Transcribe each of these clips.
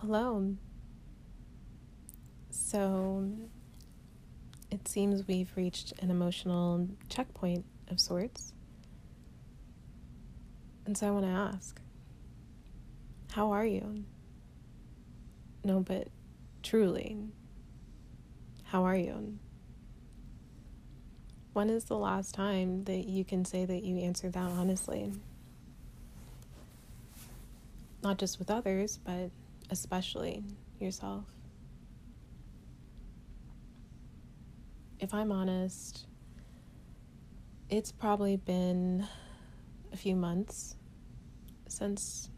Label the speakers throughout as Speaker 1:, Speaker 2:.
Speaker 1: Hello. So it seems we've reached an emotional checkpoint of sorts. And so I want to ask How are you? No, but truly, how are you? When is the last time that you can say that you answered that honestly? Not just with others, but especially yourself. If I'm honest, it's probably been a few months since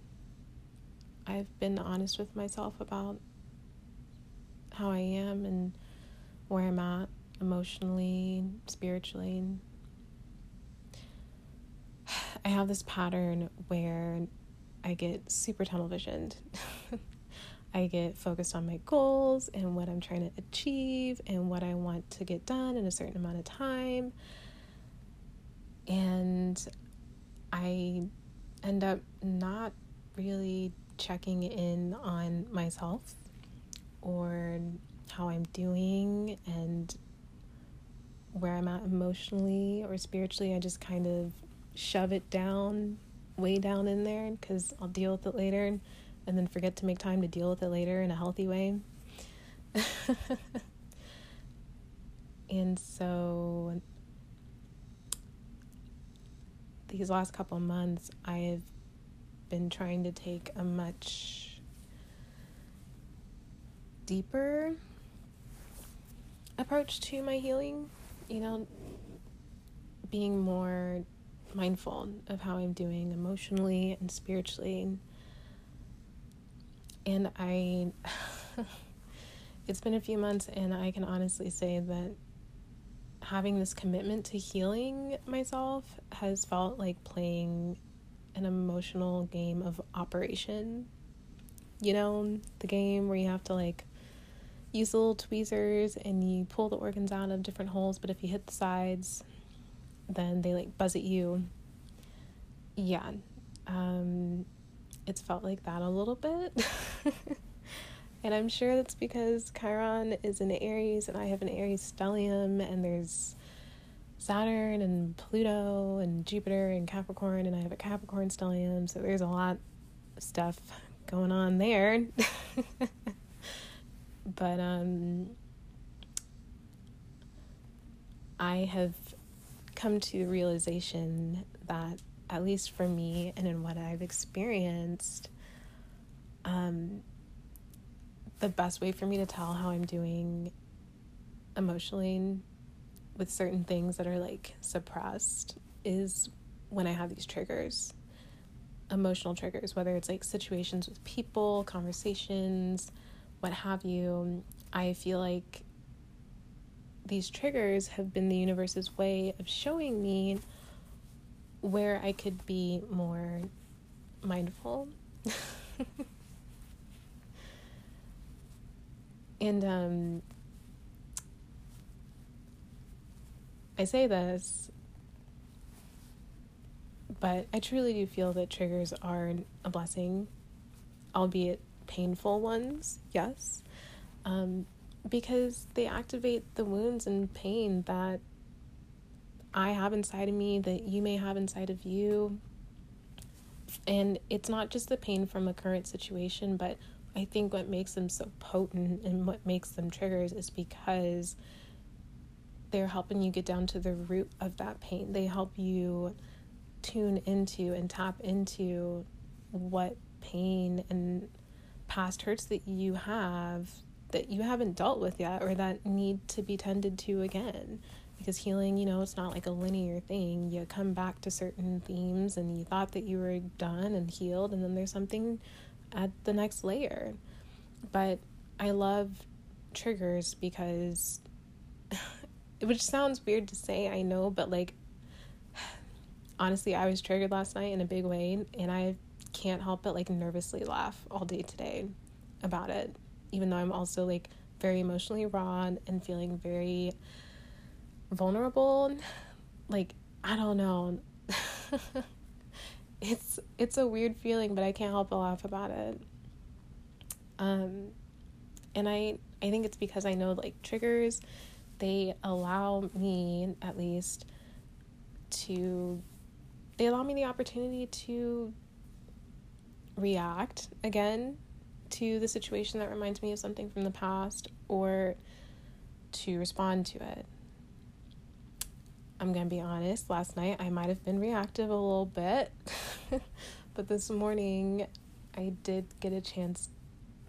Speaker 1: I've been honest with myself about how I am and where I'm at emotionally, spiritually. I have this pattern where I get super tunnel visioned. I get focused on my goals and what I'm trying to achieve and what I want to get done in a certain amount of time. And I end up not really checking in on myself or how I'm doing and where I'm at emotionally or spiritually. I just kind of shove it down, way down in there because I'll deal with it later and then forget to make time to deal with it later in a healthy way. and so these last couple months, I have been trying to take a much deeper approach to my healing. You know, being more mindful of how I'm doing emotionally and spiritually and I, it's been a few months, and I can honestly say that having this commitment to healing myself has felt like playing an emotional game of operation. You know, the game where you have to like use little tweezers and you pull the organs out of different holes, but if you hit the sides, then they like buzz at you. Yeah. Um, it's felt like that a little bit. and I'm sure that's because Chiron is in Aries and I have an Aries stellium, and there's Saturn and Pluto and Jupiter and Capricorn, and I have a Capricorn stellium, so there's a lot of stuff going on there. but um, I have come to the realization that at least for me and in what I've experienced, um, the best way for me to tell how I'm doing emotionally with certain things that are like suppressed is when I have these triggers, emotional triggers, whether it's like situations with people, conversations, what have you. I feel like these triggers have been the universe's way of showing me where I could be more mindful. and um, I say this, but I truly do feel that triggers are a blessing, albeit painful ones, yes, um, because they activate the wounds and pain that I have inside of me that you may have inside of you. And it's not just the pain from a current situation, but I think what makes them so potent and what makes them triggers is because they're helping you get down to the root of that pain. They help you tune into and tap into what pain and past hurts that you have that you haven't dealt with yet or that need to be tended to again because healing, you know, it's not like a linear thing. You come back to certain themes and you thought that you were done and healed, and then there's something at the next layer. But I love triggers because, which sounds weird to say, I know, but like, honestly, I was triggered last night in a big way, and I can't help but like nervously laugh all day today about it, even though I'm also like very emotionally raw and feeling very vulnerable like i don't know it's it's a weird feeling but i can't help but laugh about it Um, and I I think it's because I know like triggers, they allow me at least to they allow me the opportunity to react again to the situation that reminds me of something from the past or to respond to it. I'm going to be honest, last night I might have been reactive a little bit, but this morning I did get a chance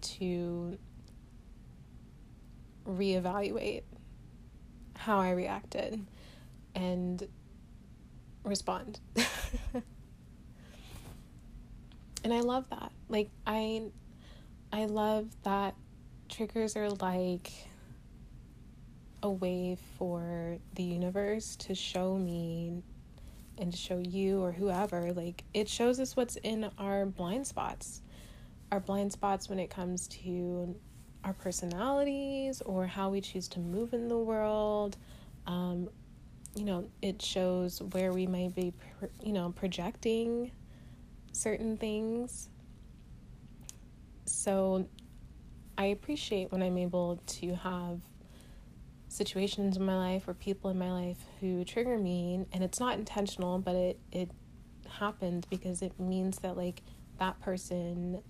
Speaker 1: to reevaluate how I reacted and respond. and I love that. Like I I love that triggers are like a way for the universe to show me and to show you or whoever like it shows us what's in our blind spots. Our blind spots when it comes to our personalities or how we choose to move in the world. Um, you know it shows where we might be you know projecting certain things. So i appreciate when i'm able to have situations in my life or people in my life who trigger me and it's not intentional but it it happens because it means that like that person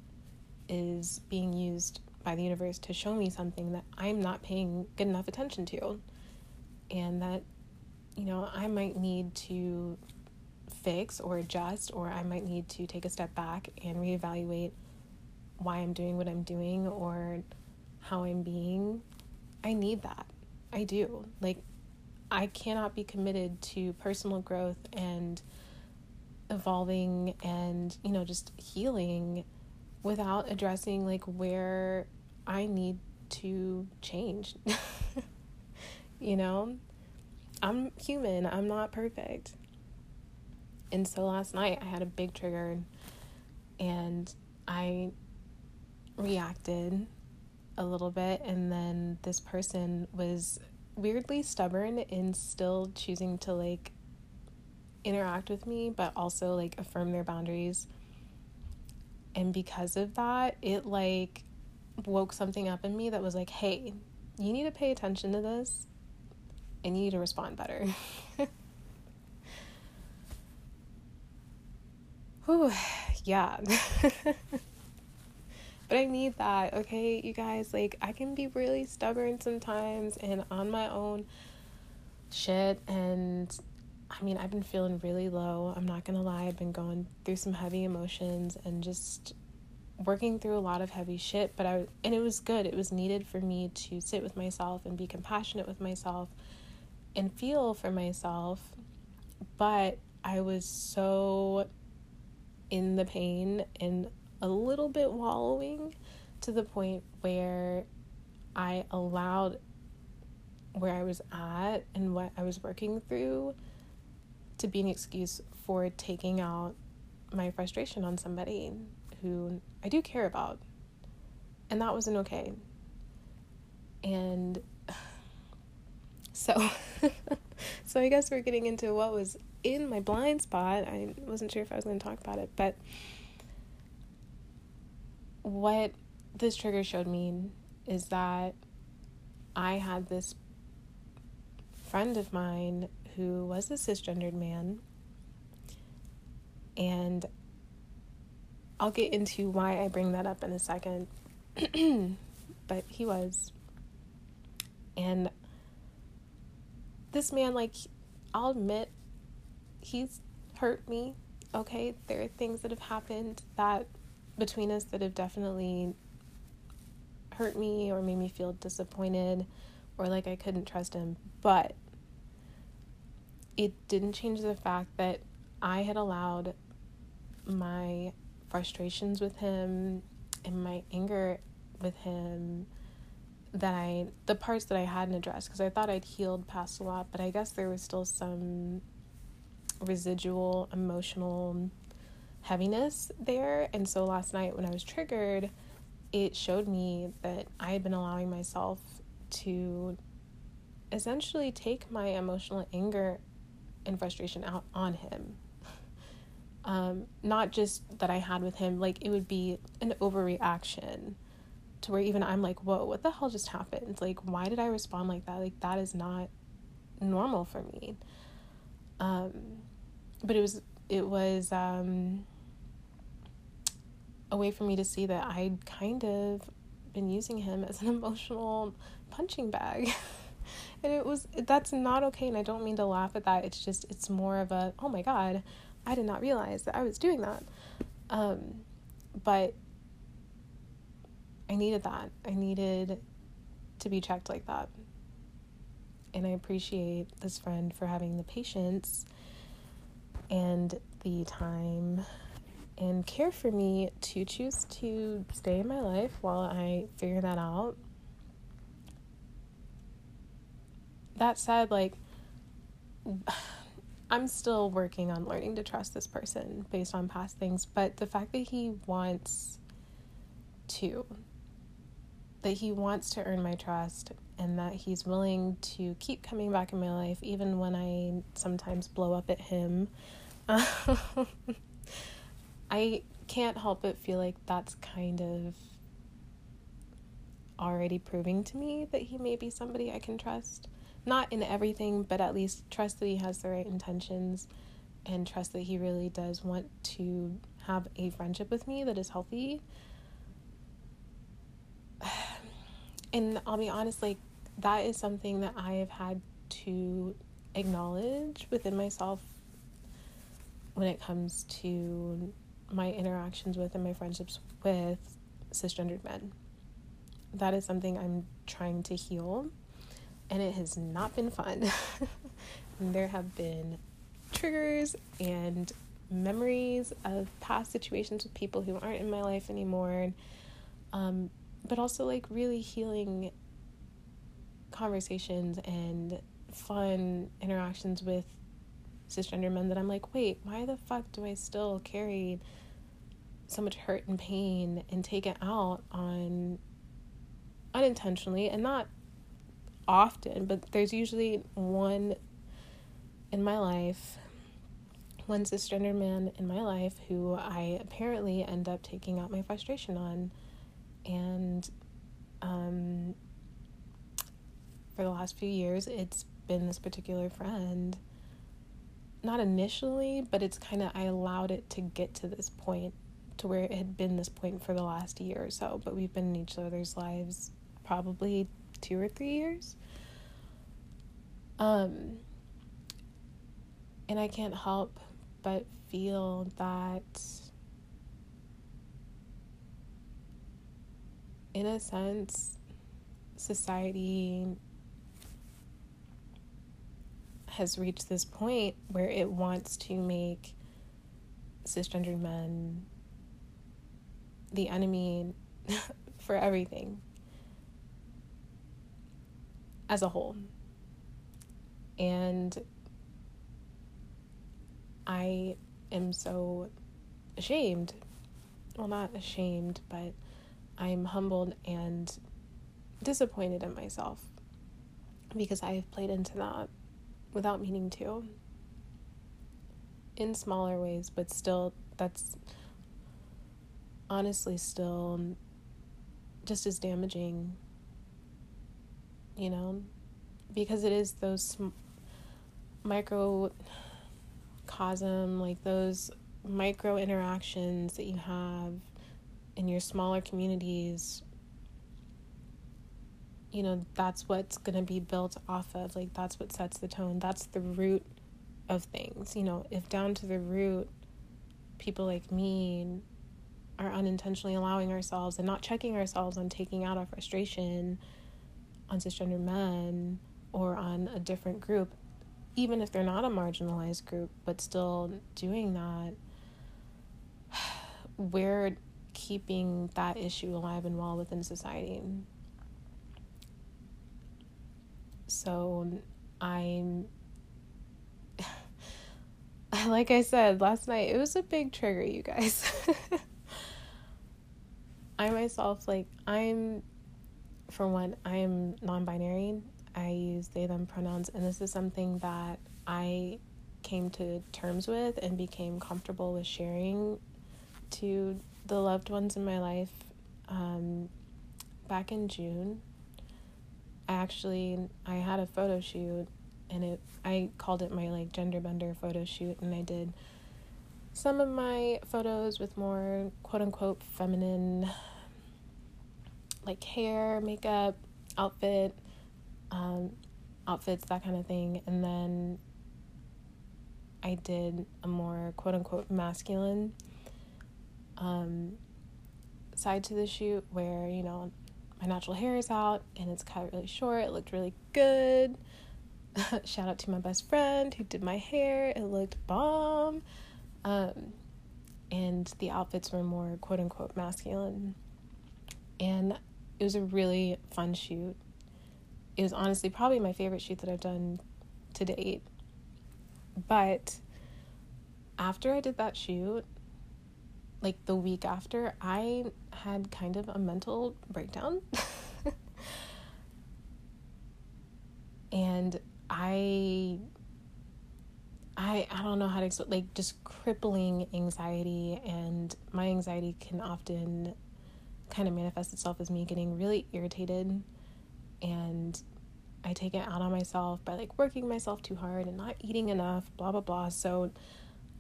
Speaker 1: is being used by the universe to show me something that I'm not paying good enough attention to. And that you know I might need to fix or adjust or I might need to take a step back and reevaluate why I'm doing what I'm doing or how I'm being. I need that I do. Like, I cannot be committed to personal growth and evolving and, you know, just healing without addressing like where I need to change. you know, I'm human, I'm not perfect. And so last night I had a big trigger and I reacted a little bit, and then this person was weirdly stubborn in still choosing to like interact with me, but also like affirm their boundaries. And because of that, it like woke something up in me that was like, hey, you need to pay attention to this and you need to respond better. Whew, yeah. But I need that, okay, you guys? Like, I can be really stubborn sometimes and on my own shit. And I mean, I've been feeling really low. I'm not gonna lie, I've been going through some heavy emotions and just working through a lot of heavy shit. But I, and it was good, it was needed for me to sit with myself and be compassionate with myself and feel for myself. But I was so in the pain and a little bit wallowing to the point where I allowed where I was at and what I was working through to be an excuse for taking out my frustration on somebody who I do care about. And that wasn't okay. And so so I guess we're getting into what was in my blind spot. I wasn't sure if I was going to talk about it, but what this trigger showed me is that I had this friend of mine who was a cisgendered man, and I'll get into why I bring that up in a second. but he was. And this man, like, I'll admit, he's hurt me. Okay, there are things that have happened that between us that have definitely hurt me or made me feel disappointed or like I couldn't trust him. But it didn't change the fact that I had allowed my frustrations with him and my anger with him that I the parts that I hadn't addressed because I thought I'd healed past a lot, but I guess there was still some residual emotional heaviness there. And so last night when I was triggered, it showed me that I had been allowing myself to essentially take my emotional anger and frustration out on him. Um, not just that I had with him, like it would be an overreaction to where even I'm like, whoa, what the hell just happened? Like, why did I respond like that? Like, that is not normal for me. Um, but it was, it was, um, a way for me to see that I'd kind of been using him as an emotional punching bag. and it was, that's not okay. And I don't mean to laugh at that. It's just, it's more of a, oh my God, I did not realize that I was doing that. Um, but I needed that. I needed to be checked like that. And I appreciate this friend for having the patience and the time and care for me to choose to stay in my life while I figure that out. That said, like, I'm still working on learning to trust this person based on past things, but the fact that he wants to that he wants to earn my trust and that he's willing to keep coming back in my life even when I sometimes blow up at him. I can't help but feel like that's kind of already proving to me that he may be somebody I can trust. Not in everything, but at least trust that he has the right intentions and trust that he really does want to have a friendship with me that is healthy and I'll be honest, like that is something that I have had to acknowledge within myself when it comes to my interactions with and my friendships with cisgendered men. That is something I'm trying to heal, and it has not been fun. there have been triggers and memories of past situations with people who aren't in my life anymore. Um, but also like really healing conversations and fun interactions with cisgender men that I'm like, wait, why the fuck do I still carry so much hurt and pain and take it out on unintentionally and not often, but there's usually one in my life, one cisgender man in my life who I apparently end up taking out my frustration on and um, for the last few years, it's been this particular friend. Not initially, but it's kind of, I allowed it to get to this point to where it had been this point for the last year or so, but we've been in each other's lives probably two or three years. Um, and I can't help but feel that in a sense, society has reached this point where it wants to make cisgendered men the enemy for everything as a whole. And I am so ashamed. Well, not ashamed, but I'm humbled and disappointed in myself because I have played into that without meaning to. In smaller ways, but still, that's honestly still just as damaging, you know, because it is those sm- microcosm, like those micro interactions that you have in your smaller communities you know that's what's going to be built off of like that's what sets the tone that's the root of things you know if down to the root people like me are unintentionally allowing ourselves and not checking ourselves on taking out our frustration on cisgender men or on a different group even if they're not a marginalized group but still doing that we're keeping that issue alive and well within society. So I'm like I said last night, it was a big trigger, you guys. I myself, like, I'm, for one, I am non binary. I use they, them pronouns, and this is something that I came to terms with and became comfortable with sharing to the loved ones in my life um, back in June. I actually I had a photo shoot and it I called it my like gender bender photo shoot and I did some of my photos with more quote unquote feminine like hair, makeup, outfit, um, outfits, that kind of thing. And then I did a more quote unquote masculine um, side to the shoot where, you know, my natural hair is out and it's cut really short. It looked really good. Shout out to my best friend who did my hair. It looked bomb. Um, and the outfits were more quote unquote masculine. And it was a really fun shoot. It was honestly probably my favorite shoot that I've done to date. But after I did that shoot, like the week after, I had kind of a mental breakdown. and I I I don't know how to explain like just crippling anxiety and my anxiety can often kind of manifest itself as me getting really irritated and I take it out on myself by like working myself too hard and not eating enough, blah blah blah. So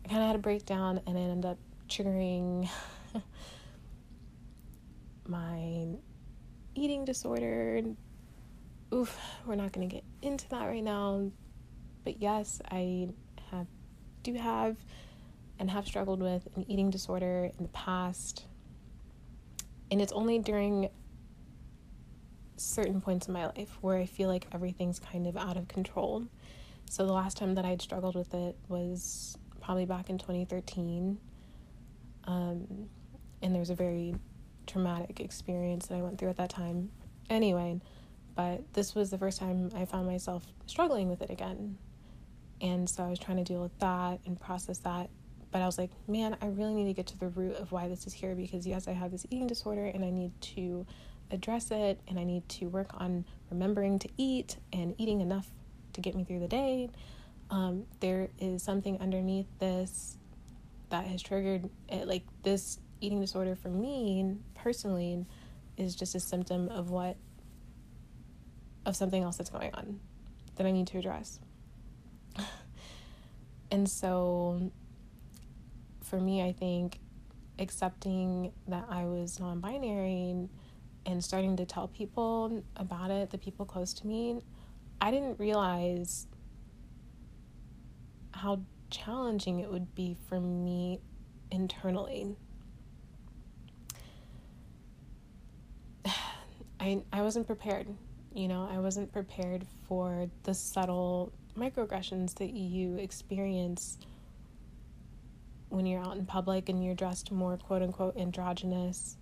Speaker 1: I kind of had a breakdown and it ended up triggering my eating disorder. Oof, we're not going to get into that right now. But yes, I have do have and have struggled with an eating disorder in the past. And it's only during certain points in my life where I feel like everything's kind of out of control. So the last time that I'd struggled with it was probably back in 2013. Um, and there's a very traumatic experience that I went through at that time. Anyway, but this was the first time I found myself struggling with it again. And so I was trying to deal with that and process that. But I was like, man, I really need to get to the root of why this is here because, yes, I have this eating disorder and I need to address it and I need to work on remembering to eat and eating enough to get me through the day. Um, there is something underneath this that has triggered it, like this eating disorder for me personally is just a symptom of what of something else that's going on that I need to address. and so for me, I think accepting that I was non binary and starting to tell people about it, the people close to me, I didn't realize how challenging it would be for me internally. I I wasn't prepared. You know, I wasn't prepared for the subtle microaggressions that you experience when you're out in public and you're dressed more quote unquote androgynous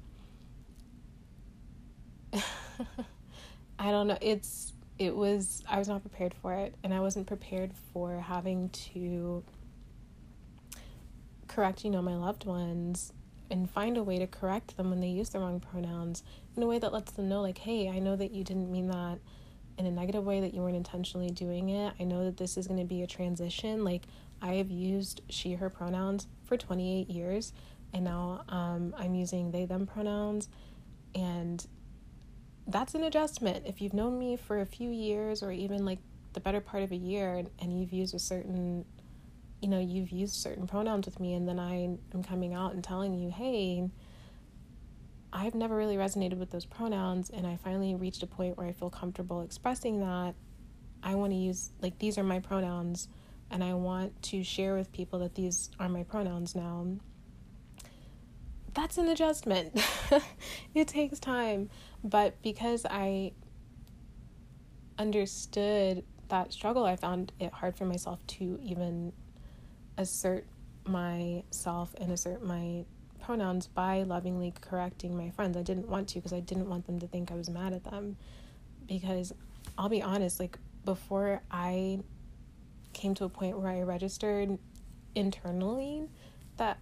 Speaker 1: I don't know. It's it was I was not prepared for it and I wasn't prepared for having to correct, you know, my loved ones and find a way to correct them when they use the wrong pronouns in a way that lets them know like, "Hey, I know that you didn't mean that in a negative way that you weren't intentionally doing it. I know that this is going to be a transition. Like I have used she her pronouns for 28 years and now um, I'm using they them pronouns and that's an adjustment. If you've known me for a few years or even like the better part of a year and, and you've used a certain you know, you've used certain pronouns with me and then I am coming out and telling you, "Hey, I've never really resonated with those pronouns and I finally reached a point where I feel comfortable expressing that I want to use like these are my pronouns and I want to share with people that these are my pronouns now." That's an adjustment. it takes time. But because I understood that struggle, I found it hard for myself to even assert myself and assert my pronouns by lovingly correcting my friends. I didn't want to because I didn't want them to think I was mad at them. Because I'll be honest, like before I came to a point where I registered internally that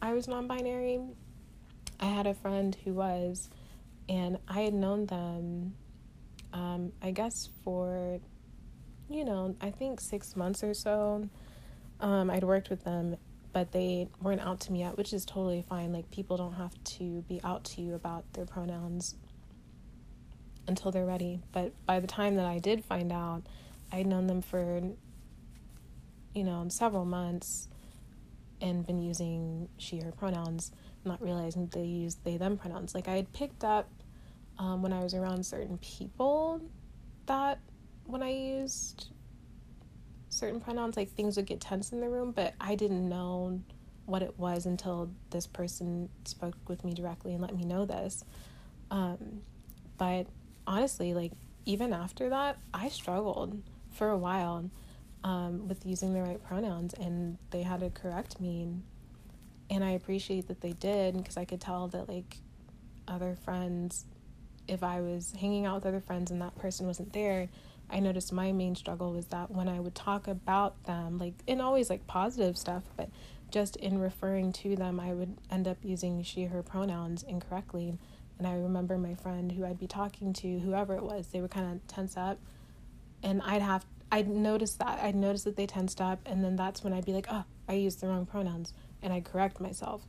Speaker 1: I was non binary, I had a friend who was, and I had known them, um, I guess, for, you know, I think six months or so. Um, I'd worked with them, but they weren't out to me yet, which is totally fine. Like, people don't have to be out to you about their pronouns until they're ready. But by the time that I did find out, I'd known them for, you know, several months and been using she, her pronouns, not realizing they used they, them pronouns. Like I had picked up um, when I was around certain people that when I used certain pronouns, like things would get tense in the room, but I didn't know what it was until this person spoke with me directly and let me know this. Um, but honestly, like even after that, I struggled for a while um, with using the right pronouns, and they had to correct me. And I appreciate that they did because I could tell that like other friends, if I was hanging out with other friends and that person wasn't there, I noticed my main struggle was that when I would talk about them, like, and always like positive stuff, but just in referring to them, I would end up using she, her pronouns incorrectly. And I remember my friend who I'd be talking to, whoever it was, they would kind of tense up. And I'd have, I'd notice that. I'd notice that they tensed up. And then that's when I'd be like, oh, I used the wrong pronouns. And I'd correct myself.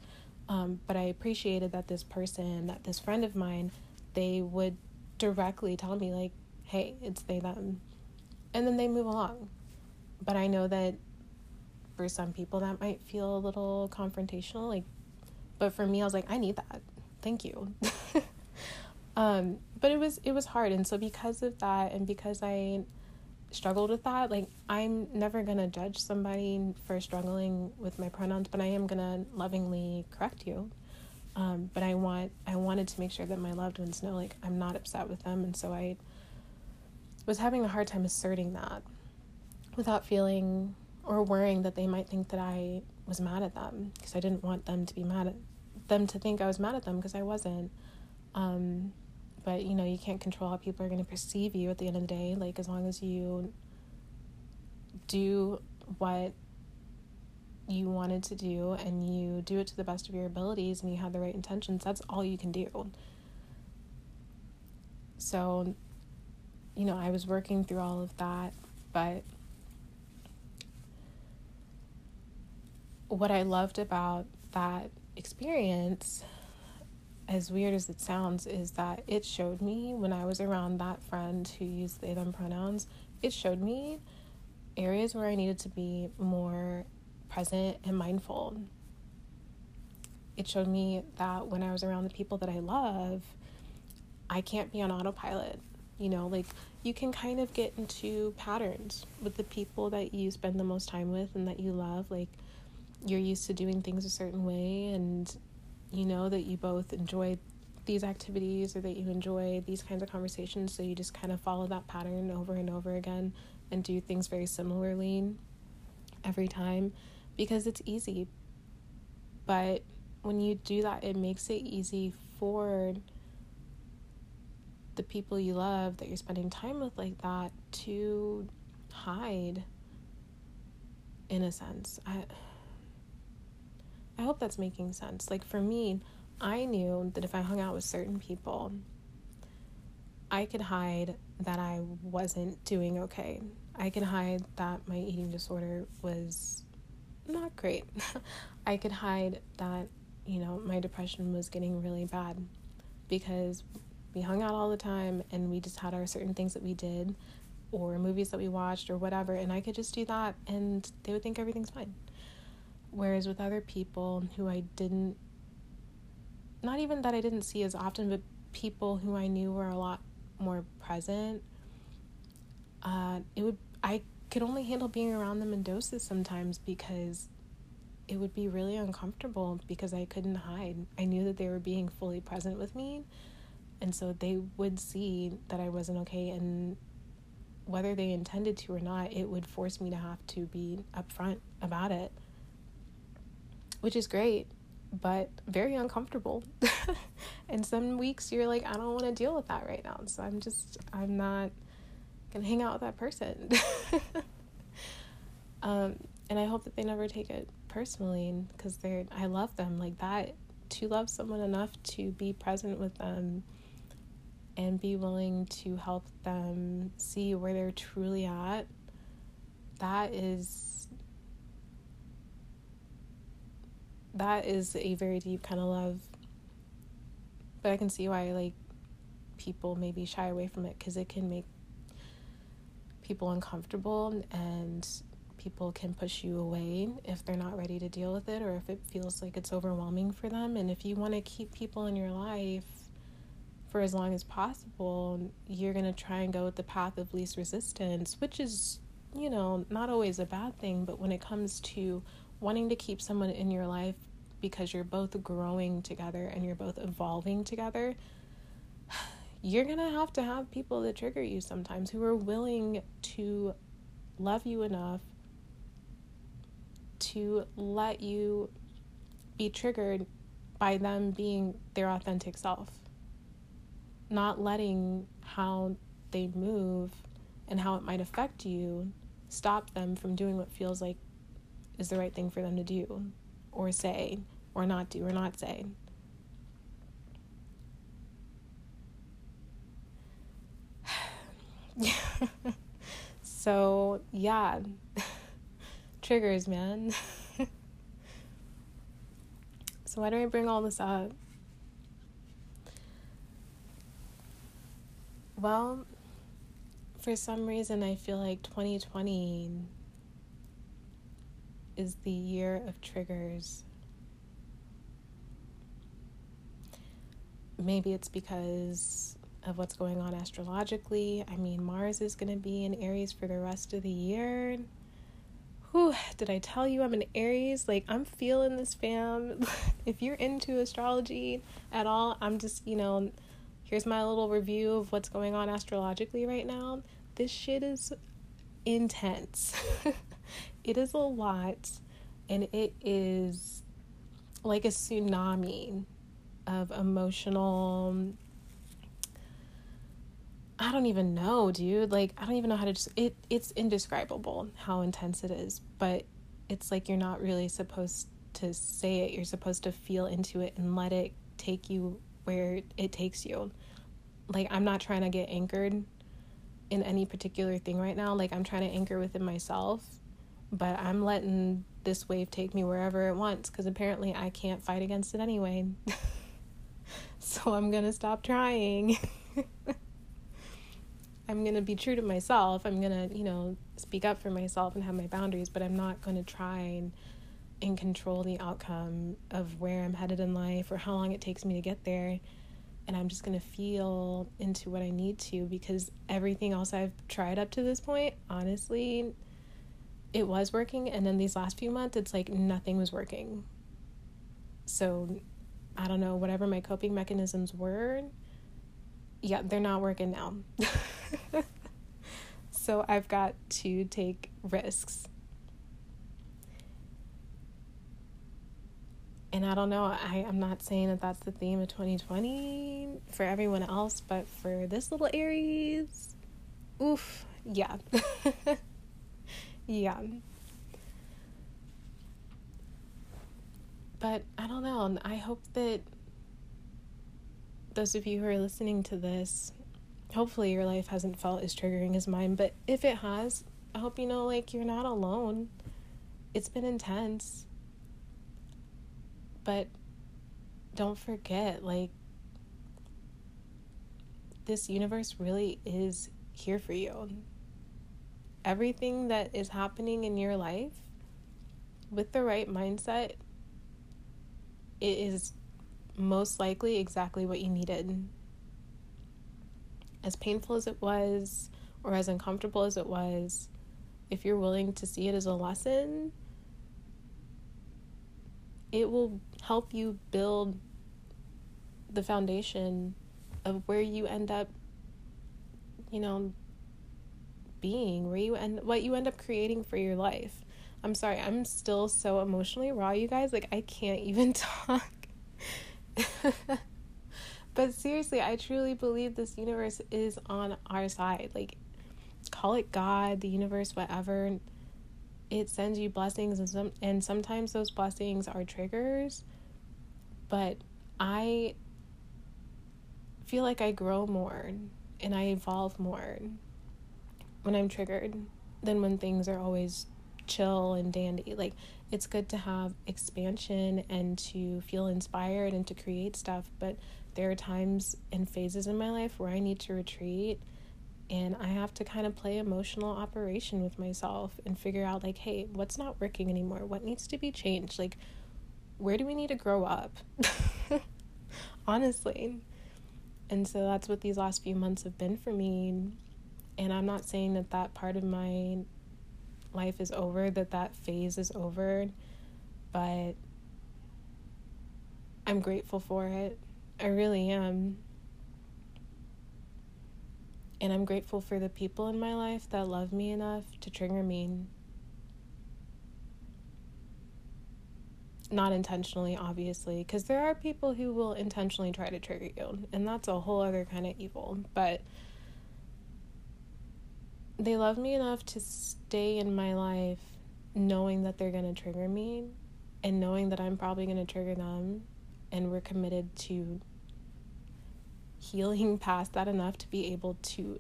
Speaker 1: Um, but I appreciated that this person, that this friend of mine, they would directly tell me, like, hey, it's they, them. And then they move along. But I know that for some people that might feel a little confrontational. Like, but for me, I was like, I need that. Thank you. um, but it was it was hard, and so because of that, and because I struggled with that, like I'm never gonna judge somebody for struggling with my pronouns, but I am gonna lovingly correct you. Um, but I want I wanted to make sure that my loved ones know like I'm not upset with them, and so I was having a hard time asserting that without feeling or worrying that they might think that I was mad at them because I didn't want them to be mad at them to think I was mad at them because I wasn't. Um, but you know, you can't control how people are going to perceive you at the end of the day. Like as long as you do what you wanted to do and you do it to the best of your abilities and you have the right intentions, that's all you can do. So you know, I was working through all of that, but what I loved about that experience, as weird as it sounds, is that it showed me when I was around that friend who used they them pronouns, it showed me areas where I needed to be more present and mindful. It showed me that when I was around the people that I love, I can't be on autopilot. You know, like you can kind of get into patterns with the people that you spend the most time with and that you love. Like, you're used to doing things a certain way, and you know that you both enjoy these activities or that you enjoy these kinds of conversations. So you just kind of follow that pattern over and over again and do things very similarly every time because it's easy. But when you do that, it makes it easy for the people you love that you're spending time with like that to hide in a sense. I I hope that's making sense. Like for me, I knew that if I hung out with certain people, I could hide that I wasn't doing okay. I could hide that my eating disorder was not great. I could hide that, you know, my depression was getting really bad because we hung out all the time and we just had our certain things that we did or movies that we watched or whatever and I could just do that and they would think everything's fine. Whereas with other people who I didn't not even that I didn't see as often, but people who I knew were a lot more present, uh, it would I could only handle being around them in doses sometimes because it would be really uncomfortable because I couldn't hide. I knew that they were being fully present with me, and so they would see that I wasn't okay and whether they intended to or not, it would force me to have to be upfront about it. Which is great, but very uncomfortable. and some weeks you're like, I don't want to deal with that right now. So I'm just I'm not gonna hang out with that person. um, and I hope that they never take it personally because they're I love them like that to love someone enough to be present with them and be willing to help them see where they're truly at, that is that is a very deep kind of love. But I can see why like people maybe shy away from it because it can make people uncomfortable and people can push you away if they're not ready to deal with it or if it feels like it's overwhelming for them. And if you want to keep people in your life for as long as possible, you're going to try and go with the path of least resistance, which is, you know, not always a bad thing. But when it comes to wanting to keep someone in your life because you're both growing together and you're both evolving together, you're going to have to have people that trigger you sometimes who are willing to love you enough to let you be triggered by them being their authentic self. Not letting how they move and how it might affect you stop them from doing what feels like is the right thing for them to do or say or not do or not say. so, yeah. Triggers, man. so, why do I bring all this up? Well, for some reason, I feel like 2020 is the year of triggers. Maybe it's because of what's going on astrologically. I mean, Mars is going to be in Aries for the rest of the year. Whew, did I tell you I'm an Aries? Like, I'm feeling this, fam. if you're into astrology at all, I'm just, you know, here's my little review of what's going on astrologically right now. This shit is intense. it is a lot, and it is like a tsunami of emotional I don't even know, dude. Like I don't even know how to just it it's indescribable how intense it is, but it's like you're not really supposed to say it. You're supposed to feel into it and let it take you where it takes you. Like I'm not trying to get anchored in any particular thing right now. Like I'm trying to anchor within myself, but I'm letting this wave take me wherever it wants cuz apparently I can't fight against it anyway. so I'm going to stop trying. I'm going to be true to myself. I'm going to, you know, speak up for myself and have my boundaries, but I'm not going to try and, and control the outcome of where I'm headed in life or how long it takes me to get there. And I'm just going to feel into what I need to because everything else I've tried up to this point, honestly, it was working. And then these last few months, it's like nothing was working. So I don't know, whatever my coping mechanisms were, yeah, they're not working now. so I've got to take risks. And I don't know, I, I'm not saying that that's the theme of 2020 for everyone else, but for this little Aries, oof, yeah. yeah. But I don't know, I hope that those of you who are listening to this, hopefully your life hasn't felt as triggering as mine, but if it has, I hope you know like you're not alone. It's been intense. But don't forget like this universe really is here for you. Everything that is happening in your life with the right mindset it is most likely exactly what you needed. As painful as it was, or as uncomfortable as it was, if you're willing to see it as a lesson, it will help you build the foundation of where you end up, you know, being, where you end, what you end up creating for your life. I'm sorry, I'm still so emotionally raw, you guys. Like, I can't even talk. but seriously, I truly believe this universe is on our side. Like, call it God, the universe, whatever. It sends you blessings, and some, and sometimes those blessings are triggers. But I feel like I grow more and I evolve more when I'm triggered than when things are always chill and dandy. Like, it's good to have expansion and to feel inspired and to create stuff, but there are times and phases in my life where I need to retreat and I have to kind of play emotional operation with myself and figure out, like, hey, what's not working anymore? What needs to be changed? Like, where do we need to grow up? Honestly. And so that's what these last few months have been for me. And I'm not saying that that part of my life is over, that that phase is over, but I'm grateful for it. I really am. And I'm grateful for the people in my life that love me enough to trigger me. Not intentionally, obviously, because there are people who will intentionally try to trigger you, and that's a whole other kind of evil. But they love me enough to stay in my life knowing that they're going to trigger me and knowing that I'm probably going to trigger them and we're committed to healing past that enough to be able to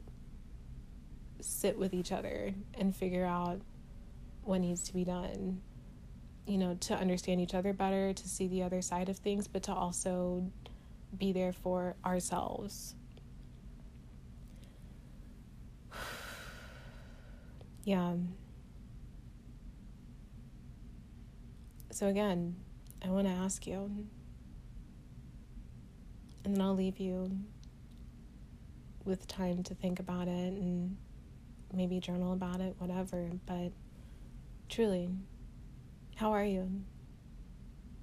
Speaker 1: sit with each other and figure out what needs to be done. You know, to understand each other better, to see the other side of things, but to also be there for ourselves. yeah. So, again, I want to ask you and then I'll leave you with time to think about it and maybe journal about it, whatever. But truly, how are you?